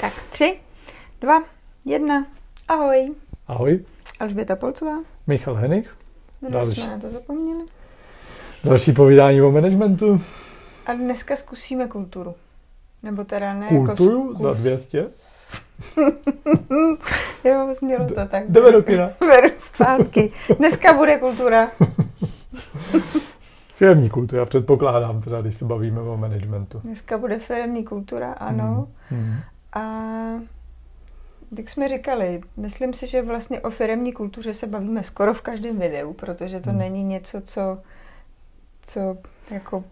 Tak tři, dva, jedna. Ahoj. Ahoj. Alžběta Polcová. Michal Henich. Další. jsme na to zapomněli. Další povídání o managementu. A dneska zkusíme kulturu. Nebo teda ne kulturu jako zkus... za 200? jo, znělo to tak. Jdeme do kina. Beru zpátky. Dneska bude kultura. Firmní kultura, předpokládám teda, když se bavíme o managementu. Dneska bude firmní kultura, ano. Hmm. Hmm. A jak jsme říkali, myslím si, že vlastně o firmní kultuře se bavíme skoro v každém videu, protože to hmm. není něco, co, co jako,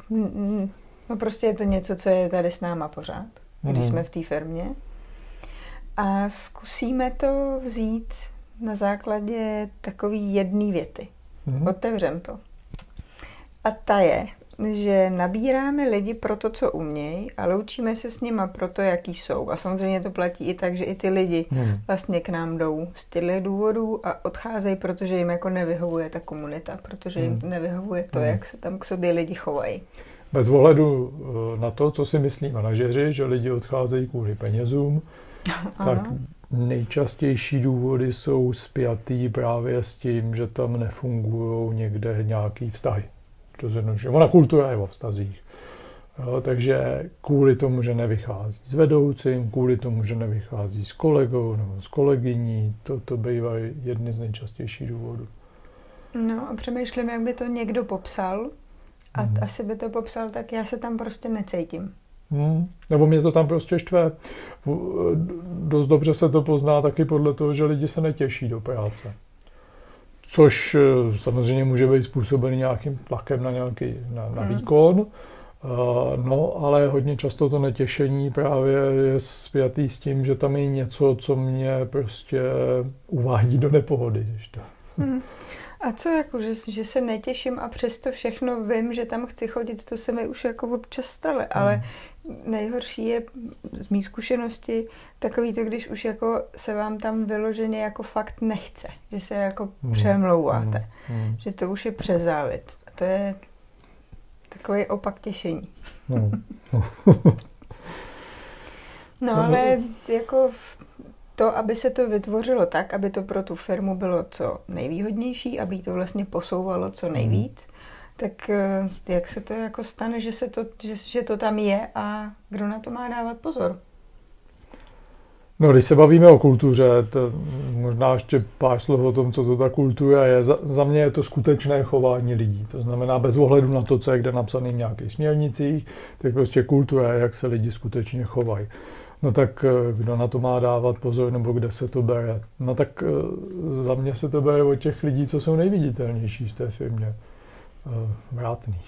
no prostě je to něco, co je tady s náma pořád, když hmm. jsme v té firmě. A zkusíme to vzít na základě takový jedné věty. Hmm. Otevřem to. A ta je, že nabíráme lidi pro to, co umějí, ale učíme se s nima pro to, jaký jsou. A samozřejmě to platí i tak, že i ty lidi hmm. vlastně k nám jdou z těchto důvodů a odcházejí, protože jim jako nevyhovuje ta komunita, protože jim hmm. nevyhovuje to, hmm. jak se tam k sobě lidi chovají. Bez ohledu eh, na to, co si myslí manažeři, že lidi odcházejí kvůli penězům, tak nejčastější důvody jsou spjatý právě s tím, že tam nefungují někde nějaký vztahy to zjednodušuje. Ona kultura je o vztazích. Jo, takže kvůli tomu, že nevychází s vedoucím, kvůli tomu, že nevychází s kolegou nebo s kolegyní, to, to bývají jedny z nejčastějších důvodů. No a přemýšlím, jak by to někdo popsal a hmm. asi by to popsal tak, já se tam prostě necítím. Hmm. Nebo mě to tam prostě štve. Dost dobře se to pozná taky podle toho, že lidi se netěší do práce což eh, samozřejmě může být způsobený nějakým tlakem na nějaký na, na hmm. výkon. Uh, no, ale hodně často to netěšení právě je spjatý s tím, že tam je něco, co mě prostě uvádí do nepohody. Hmm. A co jako, že, že se netěším a přesto všechno vím, že tam chci chodit, to se mi už jako občas stalo, hmm. ale nejhorší je z mý zkušenosti takový to, když už jako se vám tam vyloženě jako fakt nechce, že se jako mm. přemlouváte, mm. že to už je přezávit. A to je takový opak těšení. No, no ale jako to, aby se to vytvořilo tak, aby to pro tu firmu bylo co nejvýhodnější, aby to vlastně posouvalo co nejvíc, mm tak eh, jak se to jako stane, že, se to, že, že to tam je a kdo na to má dávat pozor? No, když se bavíme o kultuře, to možná ještě pár slov o tom, co to ta kultura je. Za, za mě je to skutečné chování lidí. To znamená, bez ohledu na to, co je kde napsané v nějakých směrnicích, tak prostě kultura je, jak se lidi skutečně chovají. No tak eh, kdo na to má dávat pozor, nebo kde se to bere? No tak eh, za mě se to bere od těch lidí, co jsou nejviditelnější v té firmě vrátný.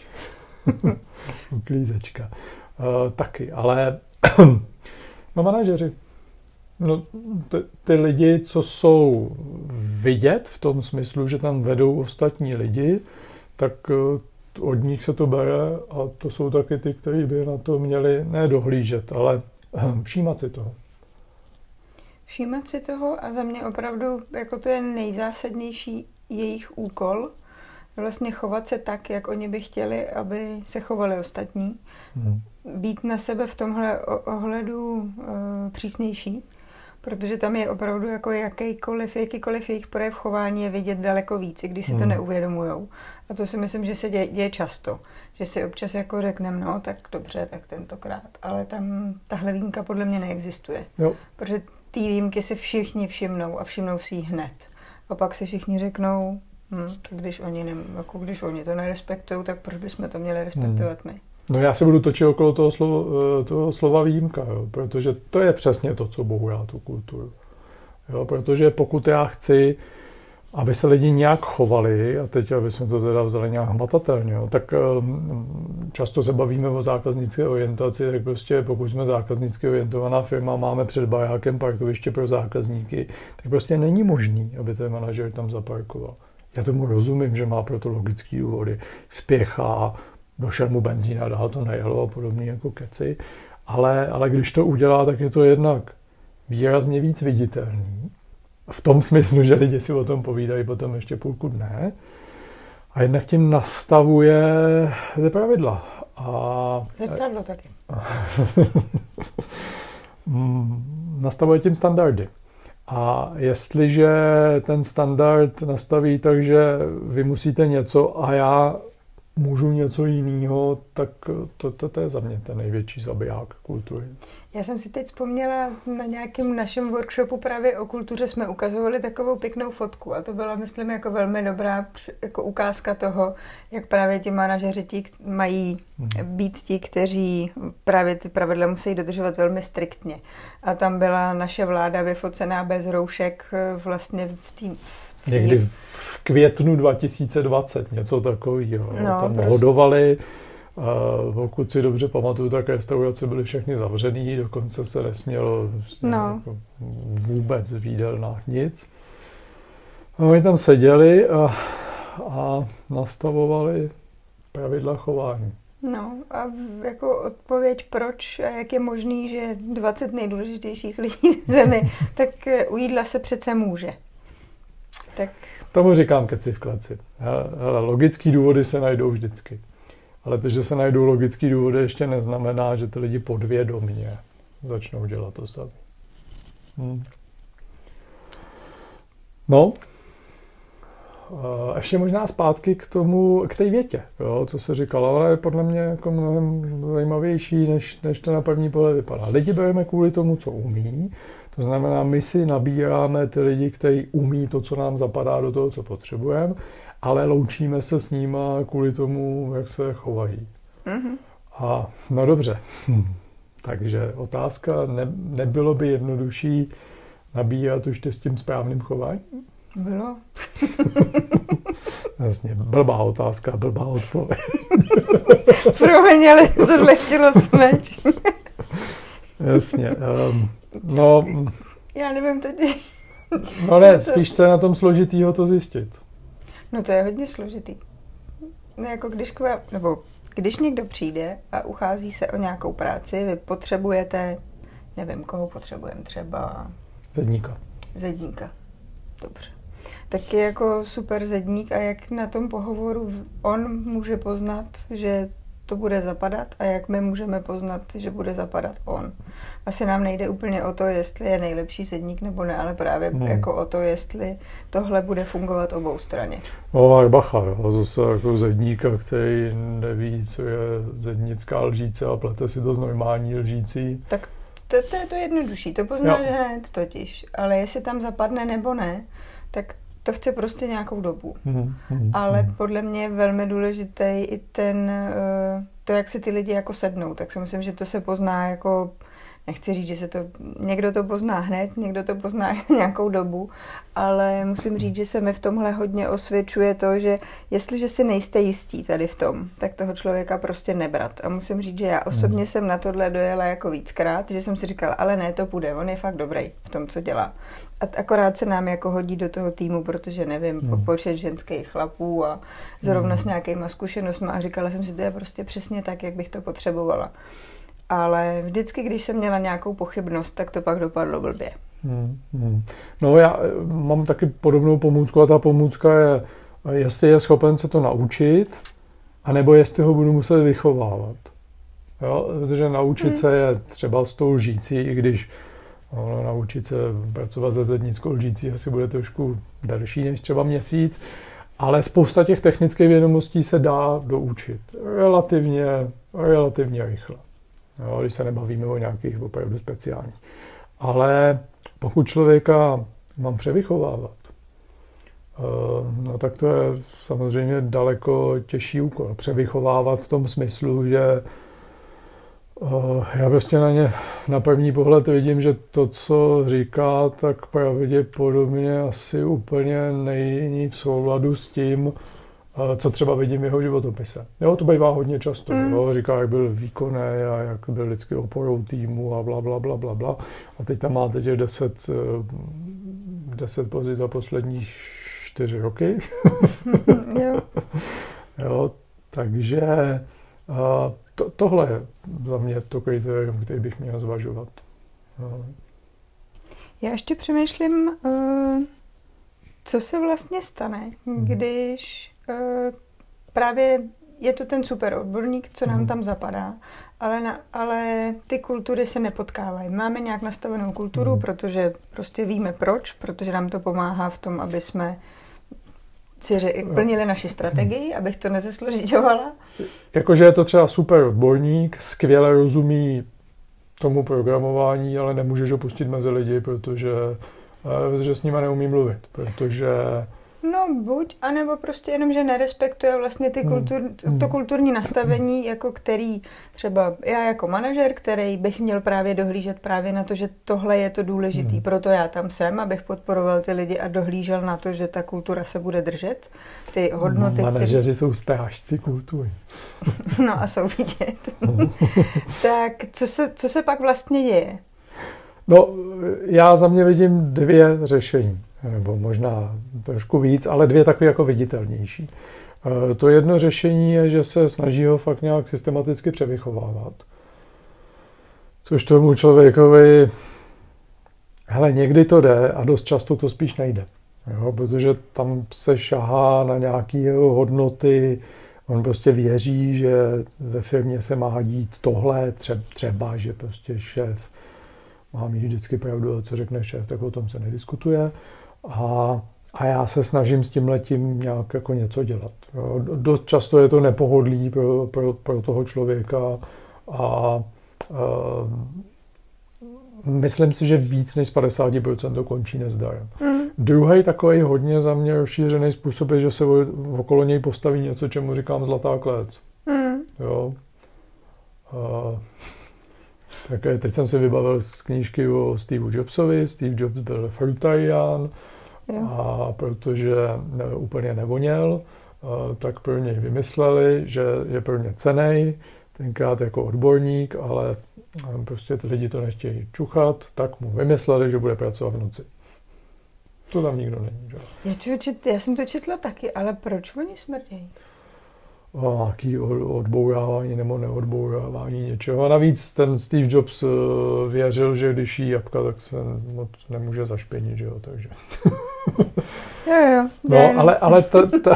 Uklízečka. Uh, taky, ale no manažeři. No, ty, ty lidi, co jsou vidět v tom smyslu, že tam vedou ostatní lidi, tak uh, od nich se to bere a to jsou taky ty, kteří by na to měli nedohlížet, ale uh, všímat si toho. Všímat si toho a za mě opravdu jako to je nejzásadnější jejich úkol, vlastně chovat se tak, jak oni by chtěli, aby se chovali ostatní. Hmm. Být na sebe v tomhle ohledu uh, přísnější, protože tam je opravdu jako jakýkoliv, jakýkoliv jejich projev chování je vidět daleko víc, když si hmm. to neuvědomujou. A to si myslím, že se děje, děje často. Že si občas jako řekneme, no tak dobře, tak tentokrát. Ale tam tahle výjimka podle mě neexistuje. Jo. Protože ty výjimky si všichni všimnou a všimnou si ji hned. A pak si všichni řeknou, Hmm, když, oni ne, jako když oni to nerespektují, tak proč bychom to měli respektovat hmm. my? No já se budu točit okolo toho, slova, eh, toho slova výjimka, jo, protože to je přesně to, co bourá tu kulturu. Jo, protože pokud já chci, aby se lidi nějak chovali, a teď, aby jsme to teda vzali nějak hmatatelně, jo, tak um, často se bavíme o zákaznické orientaci, tak prostě pokud jsme zákaznicky orientovaná firma, máme před bajákem parkoviště pro zákazníky, tak prostě není možný, aby ten manažer tam zaparkoval. Já tomu rozumím, že má proto logický důvody. Spěchá, došel mu benzín a dál to nejelo a podobně jako keci. Ale, ale když to udělá, tak je to jednak výrazně víc viditelný. V tom smyslu, že lidi si o tom povídají potom ještě půlku dne. A jednak tím nastavuje ty pravidla. A... Zrcadlo taky. nastavuje tím standardy. A jestliže ten standard nastaví tak, že vy musíte něco a já můžu něco jiného, tak to, to, to je za mě ten největší zabiják kultury. Já jsem si teď vzpomněla na nějakém našem workshopu právě o kultuře jsme ukazovali takovou pěknou fotku a to byla, myslím, jako velmi dobrá jako ukázka toho, jak právě ti manažeři ti mají hmm. být ti, kteří právě ty pravidla musí dodržovat velmi striktně. A tam byla naše vláda vyfocená bez roušek eh, vlastně v tým, Někdy v květnu 2020, něco takového. No, tam prostě. hodovali pokud si dobře pamatuju, tak restaurace byly všechny zavřený, dokonce se nesmělo no. jako vůbec v jídelnách nic. A oni tam seděli a, a nastavovali pravidla chování. No a jako odpověď proč a jak je možný, že 20 nejdůležitějších lidí v zemi, tak u jídla se přece může. Tak... Tomu říkám keci v kleci. Hele, logický důvody se najdou vždycky. Ale to, že se najdou logický důvody, ještě neznamená, že ty lidi podvědomně začnou dělat to sami. Hmm. No, ještě možná zpátky k tomu, k té větě, jo, co se říkalo, ale je podle mě jako mnohem zajímavější, než, než to na první pohled vypadá. Lidi bereme kvůli tomu, co umí, to znamená, my si nabíráme ty lidi, kteří umí to, co nám zapadá do toho, co potřebujeme ale loučíme se s nima kvůli tomu, jak se chovají. Mm-hmm. A no dobře, takže otázka, ne, nebylo by jednodušší nabírat už s tím správným chováním? Bylo. Jasně, blbá otázka, blbá odpověď. Promiň, ale tohle chtělo smeč. Jasně. Um, no, Já nevím teď. No ne, spíš co je na tom složitýho to zjistit. No to je hodně složitý. No jako když, kva, nebo když někdo přijde a uchází se o nějakou práci, vy potřebujete, nevím, koho potřebujeme, třeba... Zedníka. Zedníka. Dobře. Tak je jako super zedník a jak na tom pohovoru on může poznat, že to bude zapadat a jak my můžeme poznat, že bude zapadat on. Asi nám nejde úplně o to, jestli je nejlepší sedník nebo ne, ale právě hmm. jako o to, jestli tohle bude fungovat obou straně. No, Mark Bacha, jo, zase jako zedníka, který neví, co je zednická lžíce a plete si to z normální lžící. Tak to, to je to jednodušší, to poznáš hned totiž, ale jestli tam zapadne nebo ne, tak to chce prostě nějakou dobu. Mm, mm, Ale mm. podle mě je velmi důležitý i ten, eh, to, jak si ty lidi jako sednou. Tak si myslím, že to se pozná jako nechci říct, že se to, někdo to pozná hned, někdo to pozná nějakou dobu, ale musím říct, že se mi v tomhle hodně osvědčuje to, že jestliže si nejste jistí tady v tom, tak toho člověka prostě nebrat. A musím říct, že já osobně jsem na tohle dojela jako víckrát, že jsem si říkala, ale ne, to půjde, on je fakt dobrý v tom, co dělá. A akorát se nám jako hodí do toho týmu, protože nevím, hmm. počet ženských chlapů a zrovna hmm. s nějakýma zkušenostmi a říkala jsem si, to je prostě přesně tak, jak bych to potřebovala ale vždycky, když jsem měla nějakou pochybnost, tak to pak dopadlo blbě. Hmm, hmm. No já eh, mám taky podobnou pomůcku a ta pomůcka je, jestli je schopen se to naučit, anebo jestli ho budu muset vychovávat. Jo? Protože naučit hmm. se je třeba s tou lžící, i když no, naučit se pracovat se zednickou lžící asi bude trošku delší než třeba měsíc, ale spousta těch technických vědomostí se dá doučit relativně, relativně rychle jo, když se nebavíme o nějakých opravdu speciálních. Ale pokud člověka mám převychovávat, eh, no tak to je samozřejmě daleko těžší úkol. Převychovávat v tom smyslu, že eh, já prostě na ně na první pohled vidím, že to, co říká, tak pravděpodobně asi úplně není v souladu s tím, co třeba vidím v jeho životopise. Jo, to bývá hodně často. Mm. Jo, říká, jak byl výkonný a jak byl vždycky oporou týmu a bla, bla, bla, bla, bla. A teď tam máte těch deset, eh, deset pozic za poslední čtyři roky. jo. jo, takže to, tohle je za mě to kritérium, který bych měl zvažovat. Jo. Já ještě přemýšlím, eh, co se vlastně stane, mhm. když Eh, právě je to ten super odborník, co nám mm. tam zapadá, ale, na, ale ty kultury se nepotkávají. Máme nějak nastavenou kulturu, mm. protože prostě víme proč, protože nám to pomáhá v tom, aby jsme si plnili naši strategii, abych to nezesložiťovala. Jakože je to třeba super odborník, skvěle rozumí tomu programování, ale nemůžeš ho pustit mezi lidi, protože, eh, protože s nimi neumí mluvit, protože No buď, anebo prostě jenom, že nerespektuje vlastně ty hmm. kultur, to hmm. kulturní nastavení, jako který třeba já jako manažer, který bych měl právě dohlížet právě na to, že tohle je to důležitý, hmm. proto já tam jsem, abych podporoval ty lidi a dohlížel na to, že ta kultura se bude držet, ty hodnoty. Manažeři který... jsou strážci kultury. no a jsou vidět. tak co se, co se pak vlastně děje? No, já za mě vidím dvě řešení nebo možná trošku víc, ale dvě takové jako viditelnější. E, to jedno řešení je, že se snaží ho fakt nějak systematicky převychovávat. Což tomu člověkovi, hele, někdy to jde a dost často to spíš nejde. Jo, protože tam se šahá na nějaké hodnoty, on prostě věří, že ve firmě se má dít tohle, třeba, že prostě šéf má mít vždycky pravdu, co řekne šéf, tak o tom se nediskutuje. A, a já se snažím s tím letím nějak jako něco dělat. Dost často je to nepohodlí pro, pro, pro toho člověka a, a myslím si, že víc než 50% to končí nezdarem. Mm. Druhý takový hodně za mě rozšířený způsob je, že se okolo něj postaví něco, čemu říkám zlatá klec. Mm. Jo. A, tak teď jsem si vybavil z knížky o Steve Jobsovi. Steve Jobs byl frutarián a protože ne, úplně nevoněl, tak pro něj vymysleli, že je pro ně cenej, tenkrát jako odborník, ale prostě ty lidi to nechtějí čuchat, tak mu vymysleli, že bude pracovat v noci. To tam nikdo není. Že? Já, čet, já jsem to četla taky, ale proč oni smrdějí? Nějaký odbourávání nebo neodbourávání něčeho. A navíc ten Steve Jobs eh, věřil, že když jí jabka, tak se moc nemůže zašpěnit, že jo, takže... jo, jo. No, ale, ale ta, ta,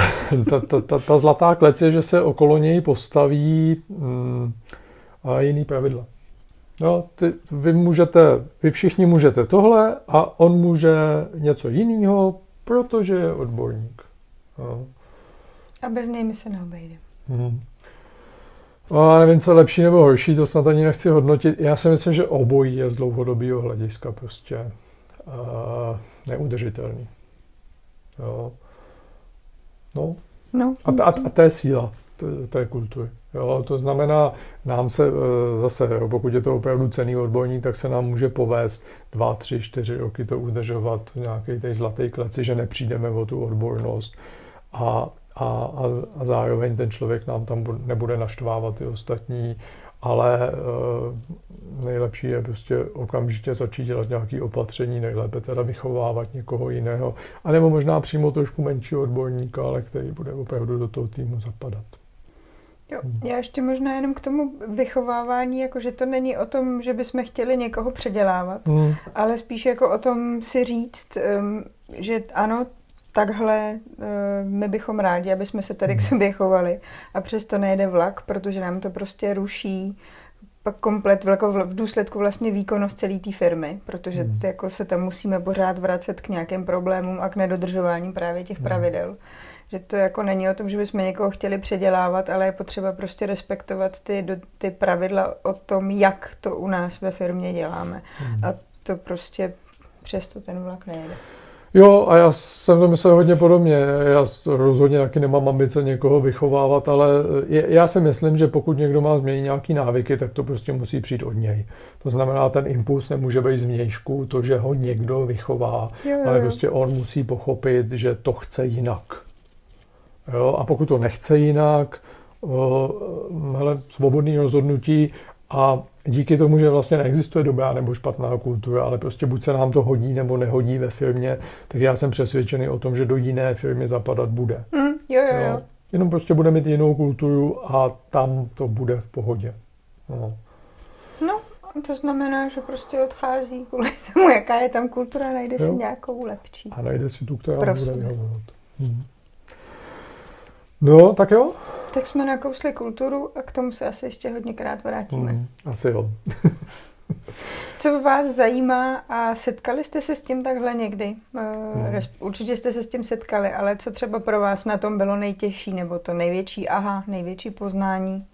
ta, ta, ta, ta zlatá klec je, že se okolo něj postaví mm, a jiný pravidla. No, ty, vy můžete, vy všichni můžete tohle a on může něco jiného, protože je odborník. No. A bez něj mi se neobejdeme. Hmm. No, nevím, co je lepší nebo horší, to snad ani nechci hodnotit. Já si myslím, že obojí je z dlouhodobého hlediska prostě uh, neudržitelný. Jo. No. no. A, a, a to je síla té kultury. Jo, to znamená, nám se e, zase, jo, pokud je to opravdu cený odborník, tak se nám může povést dva, tři, čtyři roky to udržovat nějaký té zlatý kleci, že nepřijdeme o tu odbornost a a, a, a zároveň ten člověk nám tam nebude naštvávat ty ostatní, ale e, nejlepší je prostě okamžitě začít dělat nějaké opatření, nejlépe teda vychovávat někoho jiného, anebo možná přímo trošku menší odborníka, ale který bude opravdu do toho týmu zapadat. Jo, hmm. já ještě možná jenom k tomu vychovávání, jako že to není o tom, že bychom chtěli někoho předělávat, hmm. ale spíš jako o tom si říct, um, že ano, takhle uh, my bychom rádi, aby jsme se tady k hmm. sobě chovali a přesto nejde vlak, protože nám to prostě ruší pak komplet jako v důsledku vlastně výkonnost celé té firmy, protože hmm. jako se tam musíme pořád vracet k nějakým problémům a k nedodržování právě těch hmm. pravidel. Že to jako není o tom, že bychom někoho chtěli předělávat, ale je potřeba prostě respektovat ty, ty pravidla o tom, jak to u nás ve firmě děláme. Hmm. A to prostě přesto ten vlak nejde. Jo, a já jsem to myslel hodně podobně. Já rozhodně taky nemám ambice někoho vychovávat, ale já si myslím, že pokud někdo má změnit nějaký návyky, tak to prostě musí přijít od něj. To znamená, ten impuls nemůže být zvnějšku, to, že ho někdo vychová, jo, jo. ale prostě on musí pochopit, že to chce jinak. Jo, a pokud to nechce jinak, hele, svobodný rozhodnutí a díky tomu, že vlastně neexistuje dobrá nebo špatná kultura, ale prostě buď se nám to hodí nebo nehodí ve firmě, tak já jsem přesvědčený o tom, že do jiné firmy zapadat bude. Mm, jo, jo, jo. Jenom prostě bude mít jinou kulturu a tam to bude v pohodě. No. no to znamená, že prostě odchází kvůli tomu, jaká je tam kultura, najde jo. si nějakou lepší. A najde si tu, která Prosím. bude vyhovovat. Hmm. No, tak jo. Tak jsme nakousli kulturu a k tomu se asi ještě hodněkrát vrátíme. Mm, asi jo. Co vás zajímá a setkali jste se s tím takhle někdy? Hmm. Určitě jste se s tím setkali, ale co třeba pro vás na tom bylo nejtěžší, nebo to největší aha, největší poznání?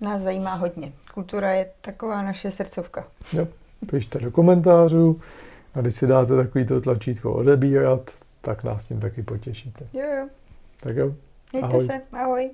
Nás zajímá hodně. Kultura je taková naše srdcovka. Jo, pište do komentářů a když si dáte takovýto tlačítko odebírat, tak nás tím taky potěšíte. Jo, jo. Tak jo. Mějte ahoj. se. Ahoj.